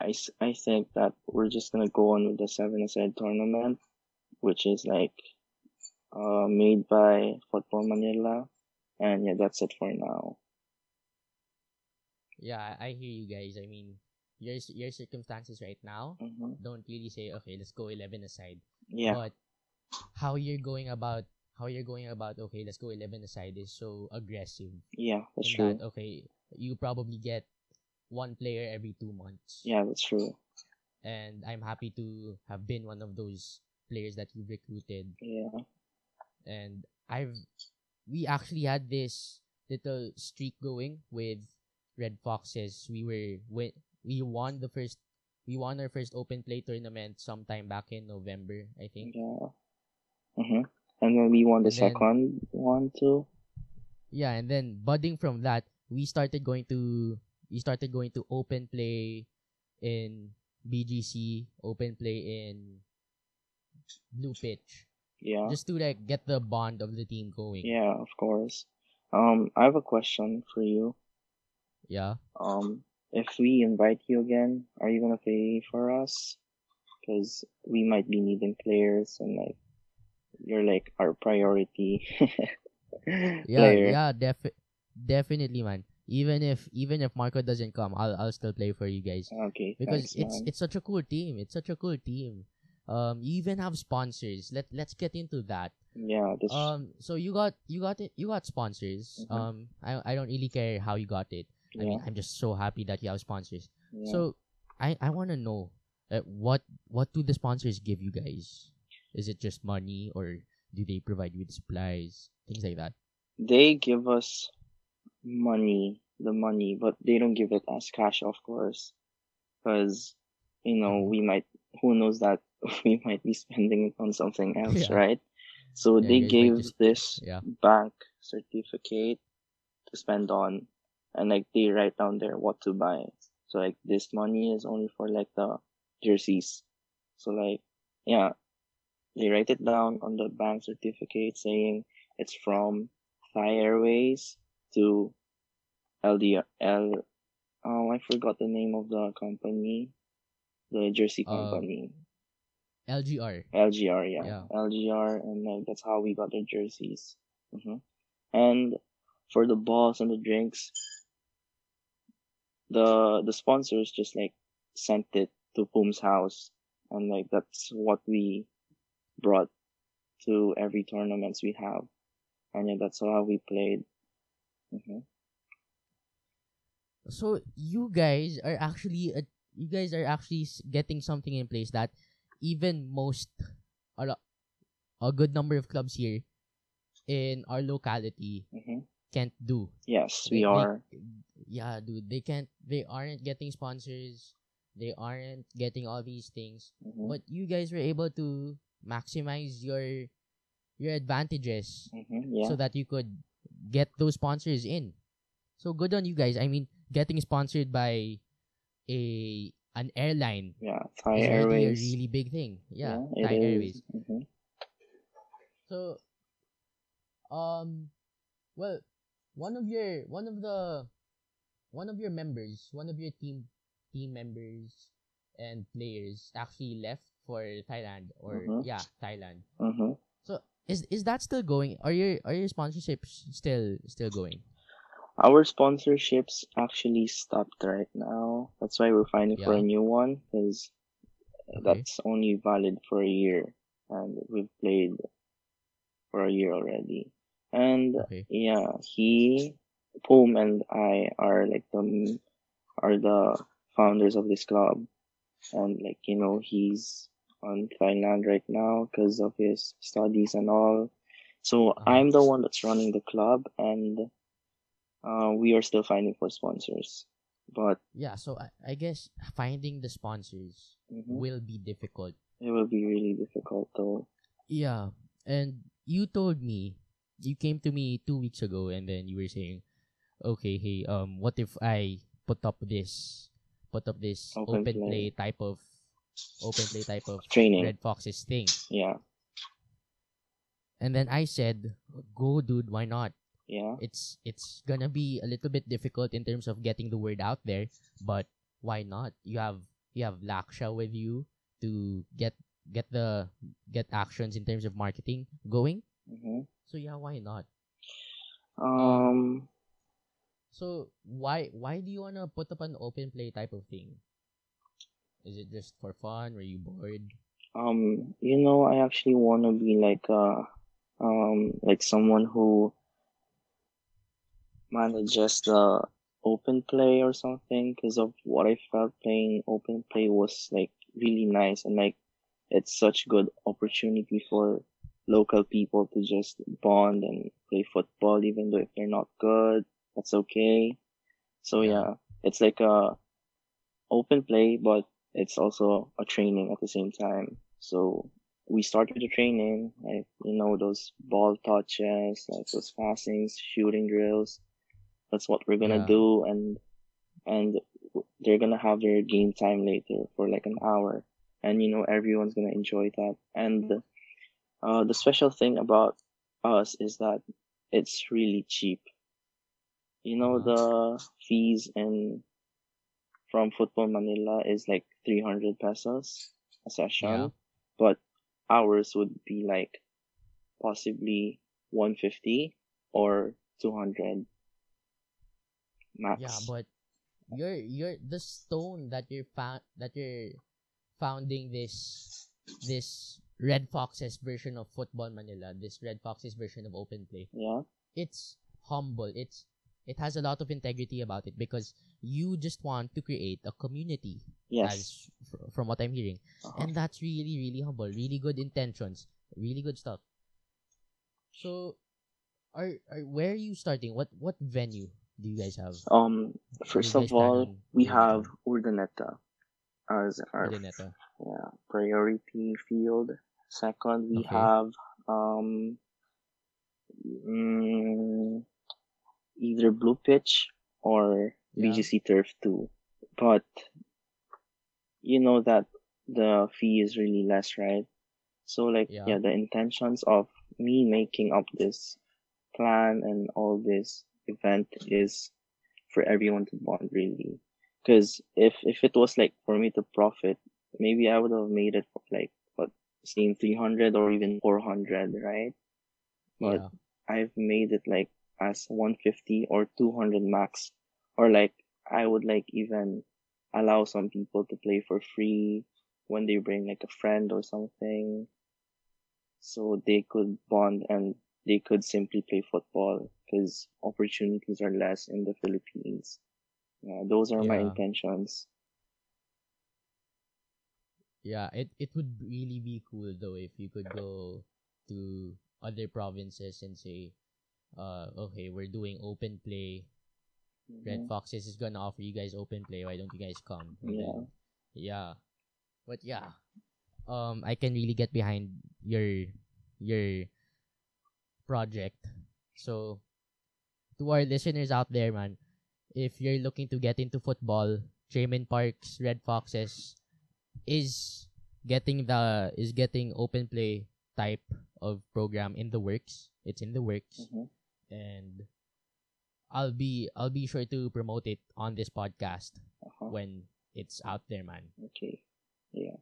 I, I think that we're just gonna go on with the seven aside tournament, which is like uh made by Football Manila, and yeah, that's it for now. yeah, I hear you guys. I mean, your your circumstances right now hmm don't really say okay, let's go 11 aside. Yeah, But how you're going about how you're going about okay, let's go 11 aside is so aggressive. yeah, that's true. that okay, you probably get one player every 2 months. Yeah, that's true. And I'm happy to have been one of those players that you recruited Yeah, and I've we actually had this little streak going with Red Foxes. We were we, we won the first we won our first open play tournament sometime back in November, I think. yeah. hmm And then we won the then- second one too. Yeah, and then budding from that, we started going to we started going to open play in BGC, open play in Blue Pitch, Yeah. just to like get the bond of the team going. Yeah, of course. Um, I have a question for you. Yeah. Um, if we invite you again, are you gonna play for us? Because we might be needing players, and like you're like our priority Yeah, player. yeah, defi- definitely, man. Even if even if Marco doesn't come, I'll I'll still play for you guys Okay, because thanks, it's man. it's such a cool team. It's such a cool team. Um, you even have sponsors. Let let's get into that. yeah, this Um, so you got you got it. You got sponsors. Mhm. Um, I I don't really care how you got it. I mean, I'm just so happy that you have sponsors. yeah. So I I want to know, uh, what what do the sponsors give you guys? Is it just money or do they provide you with supplies, things like that? they give us money, the money, but they don't give it as cash, of course, because you know Mhm. we might, who knows that we might be spending it on something else, Yeah. right? So Yeah, they gave just- this Yeah. bank certificate to spend on, and like they write down there what to buy. So like this money is only for like the jerseys. So like yeah, they write it down on the bank certificate saying it's from Thai Airways to LDR L. Oh, I forgot the name of the company, the jersey Uh, company. LGR. LGR, yeah. Yeah. LGR, and like that's how we got the jerseys. hmm And for the balls and the drinks, the the sponsors just like sent it to Poom's house, and like that's what we brought to every tournaments we have, and yeah, that's how we played. hmm So you guys are actually uh, you guys are actually getting something in place that even most a, lo- a good number of clubs here in our locality hmm can't do. Yes, They- we they- are. yeah, dude, they can't. They aren't getting sponsors. They aren't getting all these things. hmm But you guys were able to maximize your your advantages hmm Yeah. so that you could get those sponsors in. So good on you guys. I mean, getting sponsored by a an airline yeah. Thai is already a really big thing. Yeah, it Thai. Airways. hmm So, um, well, one of your one of the one of your members, one of your team team members and players actually left for Thailand or Mhm. yeah Thailand. hmm So is is that still going? Are your are your sponsorships still still going? Our sponsorships actually stopped right now. That's why we're finding for a new one because Okay. that's only valid for a year, and we've played for a year already. And Okay. yeah, he, Poom, and I are like the are the founders of this club, and like you know he's on Thailand right now because of his studies and all. So Uh-huh. I'm the one that's running the club, and uh, we are still finding for sponsors. But Yeah. So I, I guess finding the sponsors mhm, will be difficult. it will be really difficult though. Yeah. And you told me you came to me two weeks ago and then you were saying, Okay, hey, um what if I put up this put up this Open open, play. play. type of open play type of Training. Red Foxes thing. Yeah. And then I said, "Go, dude. Why not? Yeah. It's it's gonna be a little bit difficult in terms of getting the word out there, but why not? You have you have Laksha with you to get get the get actions in terms of marketing going. hmm So yeah, why not? Um. So why why do you wanna put up an open play type of thing? Is it just for fun? Were you bored? Um. You know, I actually want to be like uh um like someone who manages the open play or something because of what I felt playing open play was like really nice and like it's such good opportunity for local people to just bond and play football even though if they're not good that's okay so Yeah. yeah it's like a open play but it's also a training at the same time. So we started the training like you know those ball touches like those passings shooting drills. That's what we're gonna Yeah. do and and they're gonna have their game time later for like an hour. And you know everyone's gonna enjoy that. And uh the special thing about us is that it's really cheap. You know the fees in from football manila is like 300 pesos a session Yeah. but ours would be like possibly 150 or 200 max Yeah, but you're you're the stone that you're found that you're founding this this Red Foxes version of Football Manila, this Red Foxes version of open play. yeah It's humble. It's it has a lot of integrity about it because you just want to create a community yes as fr- from what I'm hearing. Uh-huh. And that's really really humble, really good intentions, really good stuff. So are, are where are you starting? What what venue do you guys have? um first of all we have urdaneta as our Urdaneta. yeah, priority field. Second, we Okay. have um, mm, either Blue Pitch or Yeah. BGC Turf 2. But you know that the fee is really less, right? So like Yeah. yeah, the intentions of me making up this plan and all this event is for everyone to bond really. Because if if it was like for me to profit, maybe I would have made it like what same three hundred or even four hundred, right? But Yeah. I've made it like as one fifty or two hundred max, or like I would like even allow some people to play for free when they bring like a friend or something, so they could bond and they could simply play football because opportunities are less in the Philippines. Yeah, those are my intentions. Yeah, it it would really be cool though if you could go to other provinces and say, uh, okay, we're doing open play. Red Mhm. Foxes is gonna offer you guys open play. Why don't you guys come? And Yeah. then- yeah. But yeah, um, I can really get behind your your project. So, to our listeners out there, man, if you're looking to get into football, Chae Min Park's Red Foxes is getting the is getting open play type of program in the works. It's in the works, Mhm. and I'll be I'll be sure to promote it on this podcast Uh-huh. when it's out there, man. Okay. Yeah.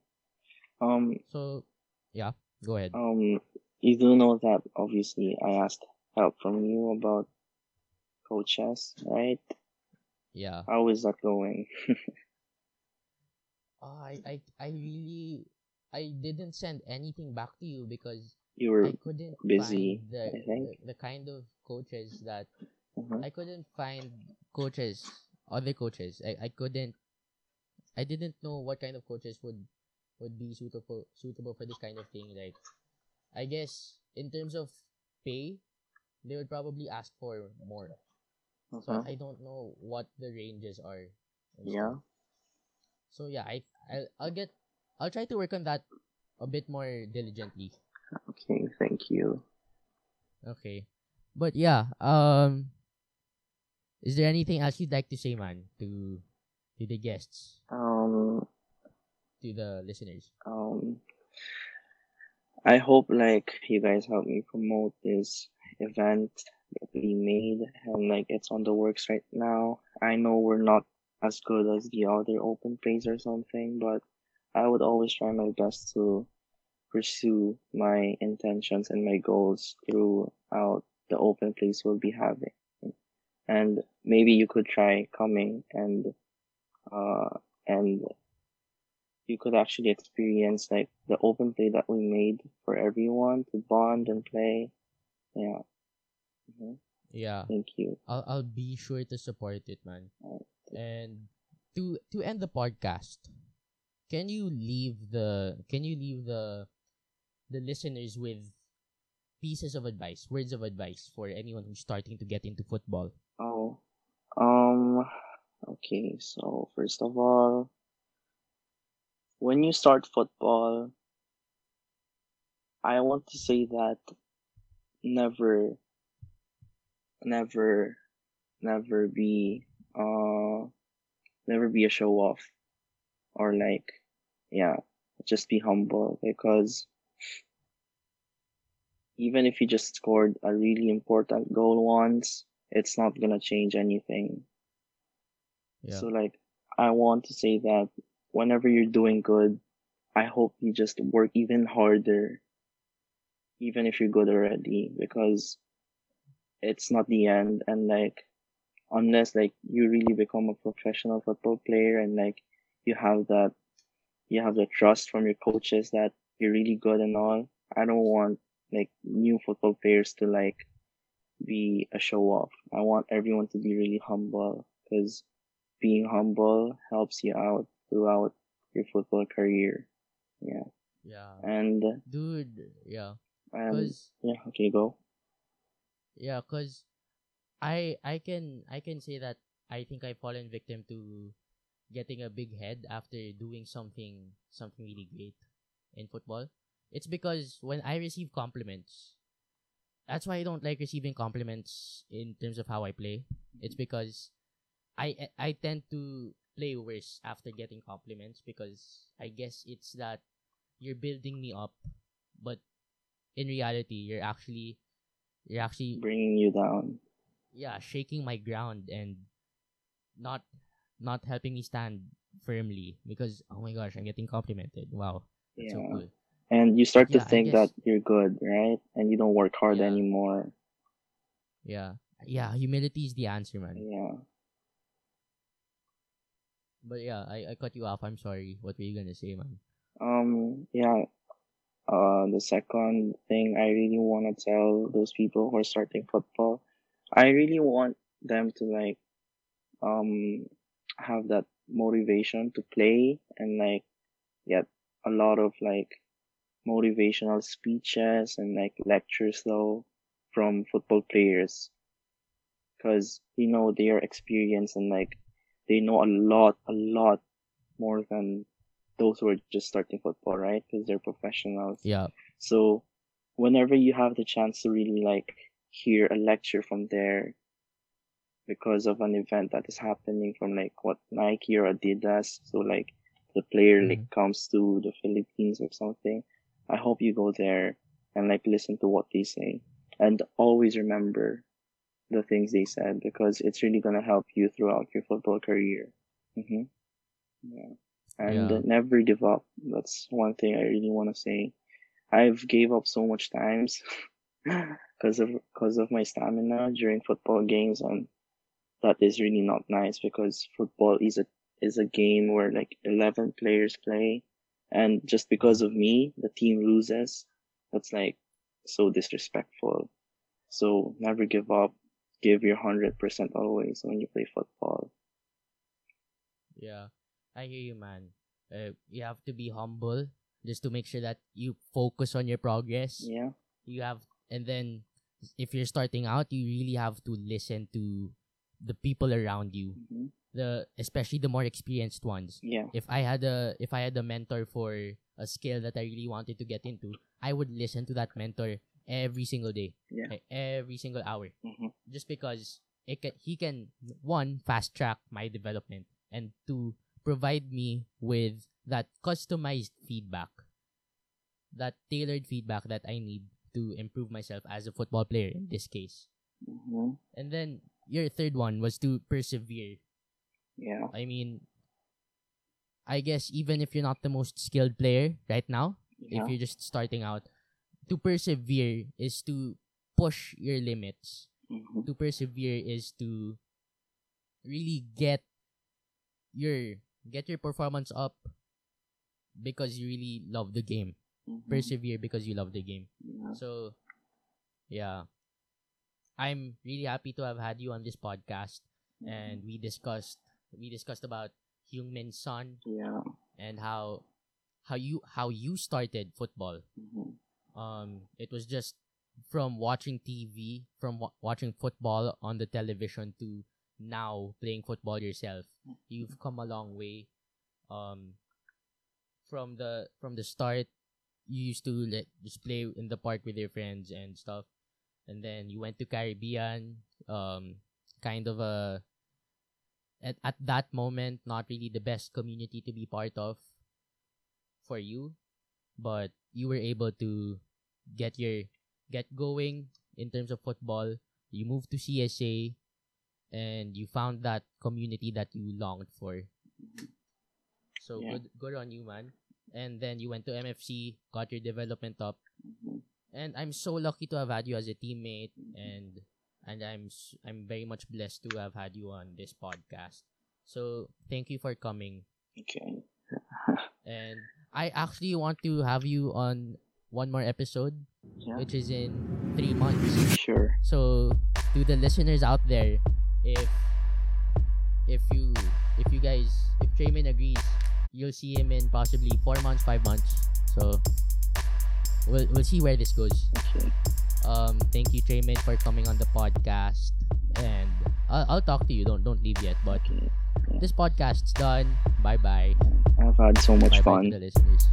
Um. So, yeah, go ahead. Um. You do know that obviously I asked help from you about coaches, right? Yeah. How is that going? I I I really I didn't send anything back to you because You were. I couldn't busy, find the, the the kind of coaches that Mhm. I couldn't find coaches other coaches. I, I couldn't I didn't know what kind of coaches would would be suitable suitable for this kind of thing. Like I guess in terms of pay, they would probably ask for more. So Mhm. I don't know what the ranges are. Yeah. So yeah, I I'll, I'll get I'll try to work on that a bit more diligently. Okay. Thank you. Okay. But yeah, um is there anything else you'd like to say, man, to to the guests? Um. To the listeners? Um, I hope like you guys help me promote this event that we made and like it's on the works right now. I know we're not as good as the other open plays or something, but I would always try my best to pursue my intentions and my goals throughout the open plays we'll be having. And maybe you could try coming and uh and you could actually experience like the open play that we made for everyone to bond and play. Yeah. hmm Yeah. Thank you. I'll I'll be sure to support it, man. Alright. And to to end the podcast, can you leave the can you leave the the listeners with pieces of advice, words of advice for anyone who's starting to get into football? Oh, um, okay. So first of all, when you start football, I want to say that never, never, never be, uh, never be a show off or like, yeah, just be humble because even if you just scored a really important goal once, it's not gonna change anything. Yeah. So like, I want to say that whenever you're doing good, I hope you just work even harder, even if you're good already, because it's not the end. And like, unless like you really become a professional football player and like you have that, you have the trust from your coaches that you're really good and all. I don't want like new football players to like be a show off. I want everyone to be really humble because being humble helps you out throughout your football career. Yeah. yeah. And, Dude, yeah. um, Cuz yeah, okay, go. yeah, cuz I I can I can say that I think I've fallen victim to getting a big head after doing something something really great in football. It's because when I receive compliments, that's why I don't like receiving compliments in terms of how I play. It's because I I tend to play worse after getting compliments because I guess it's that you're building me up, but in reality, you're actually you're actually Bringing you down. yeah shaking my ground and not not helping me stand firmly because oh my gosh, I'm getting complimented. Wow, that's so Yeah. cool. And you start to Yeah, think guess- that you're good, right? And you don't work hard Yeah. anymore. Yeah, yeah, humility is the answer, man. Yeah. But yeah, I, I cut you off. I'm sorry. What were you gonna say, man? Um, yeah. Uh, the second thing I really want to tell those people who are starting football, I really want them to like, um, have that motivation to play and like get a lot of like motivational speeches and like lectures though from football players. Cause, you know, they are experienced and like they know a lot, a lot more than those who are just starting football, right? Because they're professionals. Yeah, So whenever you have the chance to really like hear a lecture from there because of an event that is happening from like what Nike or Adidas, so like the player like comes to the Philippines or something, I hope you go there and like listen to what they say and always remember the things they said because it's really gonna help you throughout your football career. hmm Yeah. And Yeah. never give up. That's one thing I really want to say. I've gave up so much times because of because of my stamina during football games, and that is really not nice because football is a is a game where like eleven players play, and just because of me, the team loses. That's like so disrespectful. So never give up. Give your hundred percent always when you play football. yeah. I hear you, man. Uh, you have to be humble just to make sure that you focus on your progress. Yeah. You have, and then if you're starting out, you really have to listen to the people around you. hmm The especially the more experienced ones. Yeah. if I had a if I had a mentor for a skill that I really wanted to get into, I would listen to that mentor every single day, Yeah. e- every single hour, hmm just because it can, he can one fast track my development and two provide me with that customized feedback, that tailored feedback that I need to improve myself as a football player in this case. hmm And then your third one was to persevere. Yeah. I mean, I guess even if you're not the most skilled player right now, Yeah. if you're just starting out, to persevere is to push your limits. hmm To persevere is to really get your get your performance up because you really love the game. Mhm. Persevere because you love the game. Yeah. So, yeah. I'm really happy to have had you on this podcast and we discussed we discussed about Heung-min Son Yeah. and how how you how you started football. hmm Um it was just from watching TV, from wa- watching football on the television to now playing football yourself. You've come a long way. Um from the from the start you used to like just play in the park with your friends and stuff and then you went to Caribbean um kind of a at, at that moment not really the best community to be part of for you. But you were able to get your get going in terms of football. You moved to CSA and you found that community that you longed for. So Yeah. good good on you man. And then you went to MFC got your development up and I'm so lucky to have had you as a teammate mm-hmm. and and I'm I'm very much blessed to have had you on this podcast. So thank you for coming Okay. and I actually want to have you on one more episode Yeah. which is in 3 months. Sure. So to the listeners out there if if you if you guys if Chae Min agrees you'll see him in possibly 4 months 5 months. So we'll we'll see where this goes. Okay. Um, thank you, Chae Min, for coming on the podcast. And I'll, I'll talk to you. Don't don't leave yet. But Okay. this podcast's done. Bye bye. I've had so much Bye bye fun. to the listeners.